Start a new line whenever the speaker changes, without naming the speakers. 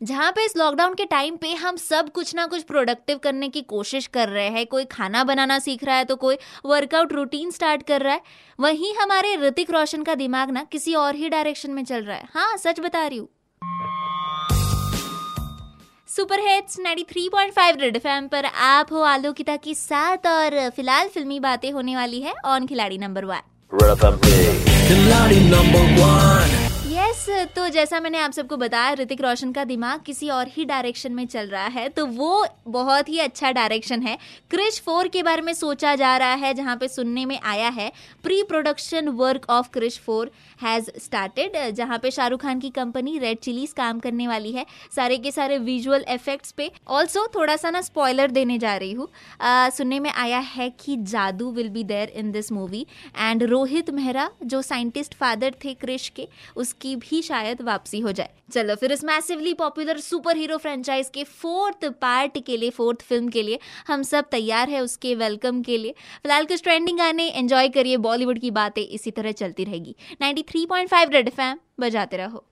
जहाँ पे इस लॉकडाउन के टाइम पे हम सब कुछ ना कुछ प्रोडक्टिव करने की कोशिश कर रहे हैं। कोई खाना बनाना सीख रहा है तो कोई वर्कआउट रूटीन स्टार्ट कर रहा है। वहीं हमारे ऋतिक रोशन का दिमाग ना किसी और ही डायरेक्शन में चल रहा है। हाँ सच बता रही हूँ। सुपर हिट्स 93.5 रेड एफएम पर आप हो आलोकिता के साथ और फ़िलहाल फिल्मी बातें होने वाली है। ऑन खिलाड़ी नंबर वन खिलाड़ी नंबर वन तो जैसा मैंने आप सबको बताया, ऋतिक रोशन का दिमाग किसी और ही डायरेक्शन में चल रहा है तो वो बहुत ही अच्छा डायरेक्शन है। क्रिश फोर के बारे में सोचा जा रहा है, जहाँ पे सुनने में आया है pre production work of Krrish four has started जहाँ पे शाहरुख खान की कंपनी रेड चिलीज काम करने वाली है, सारे के सारे विजुअल इफेक्ट्स पे। ऑल्सो थोड़ा सा ना स्पॉयलर देने जा रही हूँ। सुनने में आया है कि जादू will be there in this movie and Rohit Mehra, जो साइंटिस्ट फादर थे क्रिश के, उसकी भी शायद वापसी हो जाए। चलो, फिर इस massively popular super hero franchise के फोर्थ पार्ट के लिए फोर्थ फ़िल्म के लिए हम सब तैयार है उसके वेलकम के लिए। फ़िलहाल कुछ ट्रेंडिंग आने एंजॉय करिए बॉलीवुड की बातें इसी तरह चलती रहेगी। 93.5 रेड फैम बजाते रहो।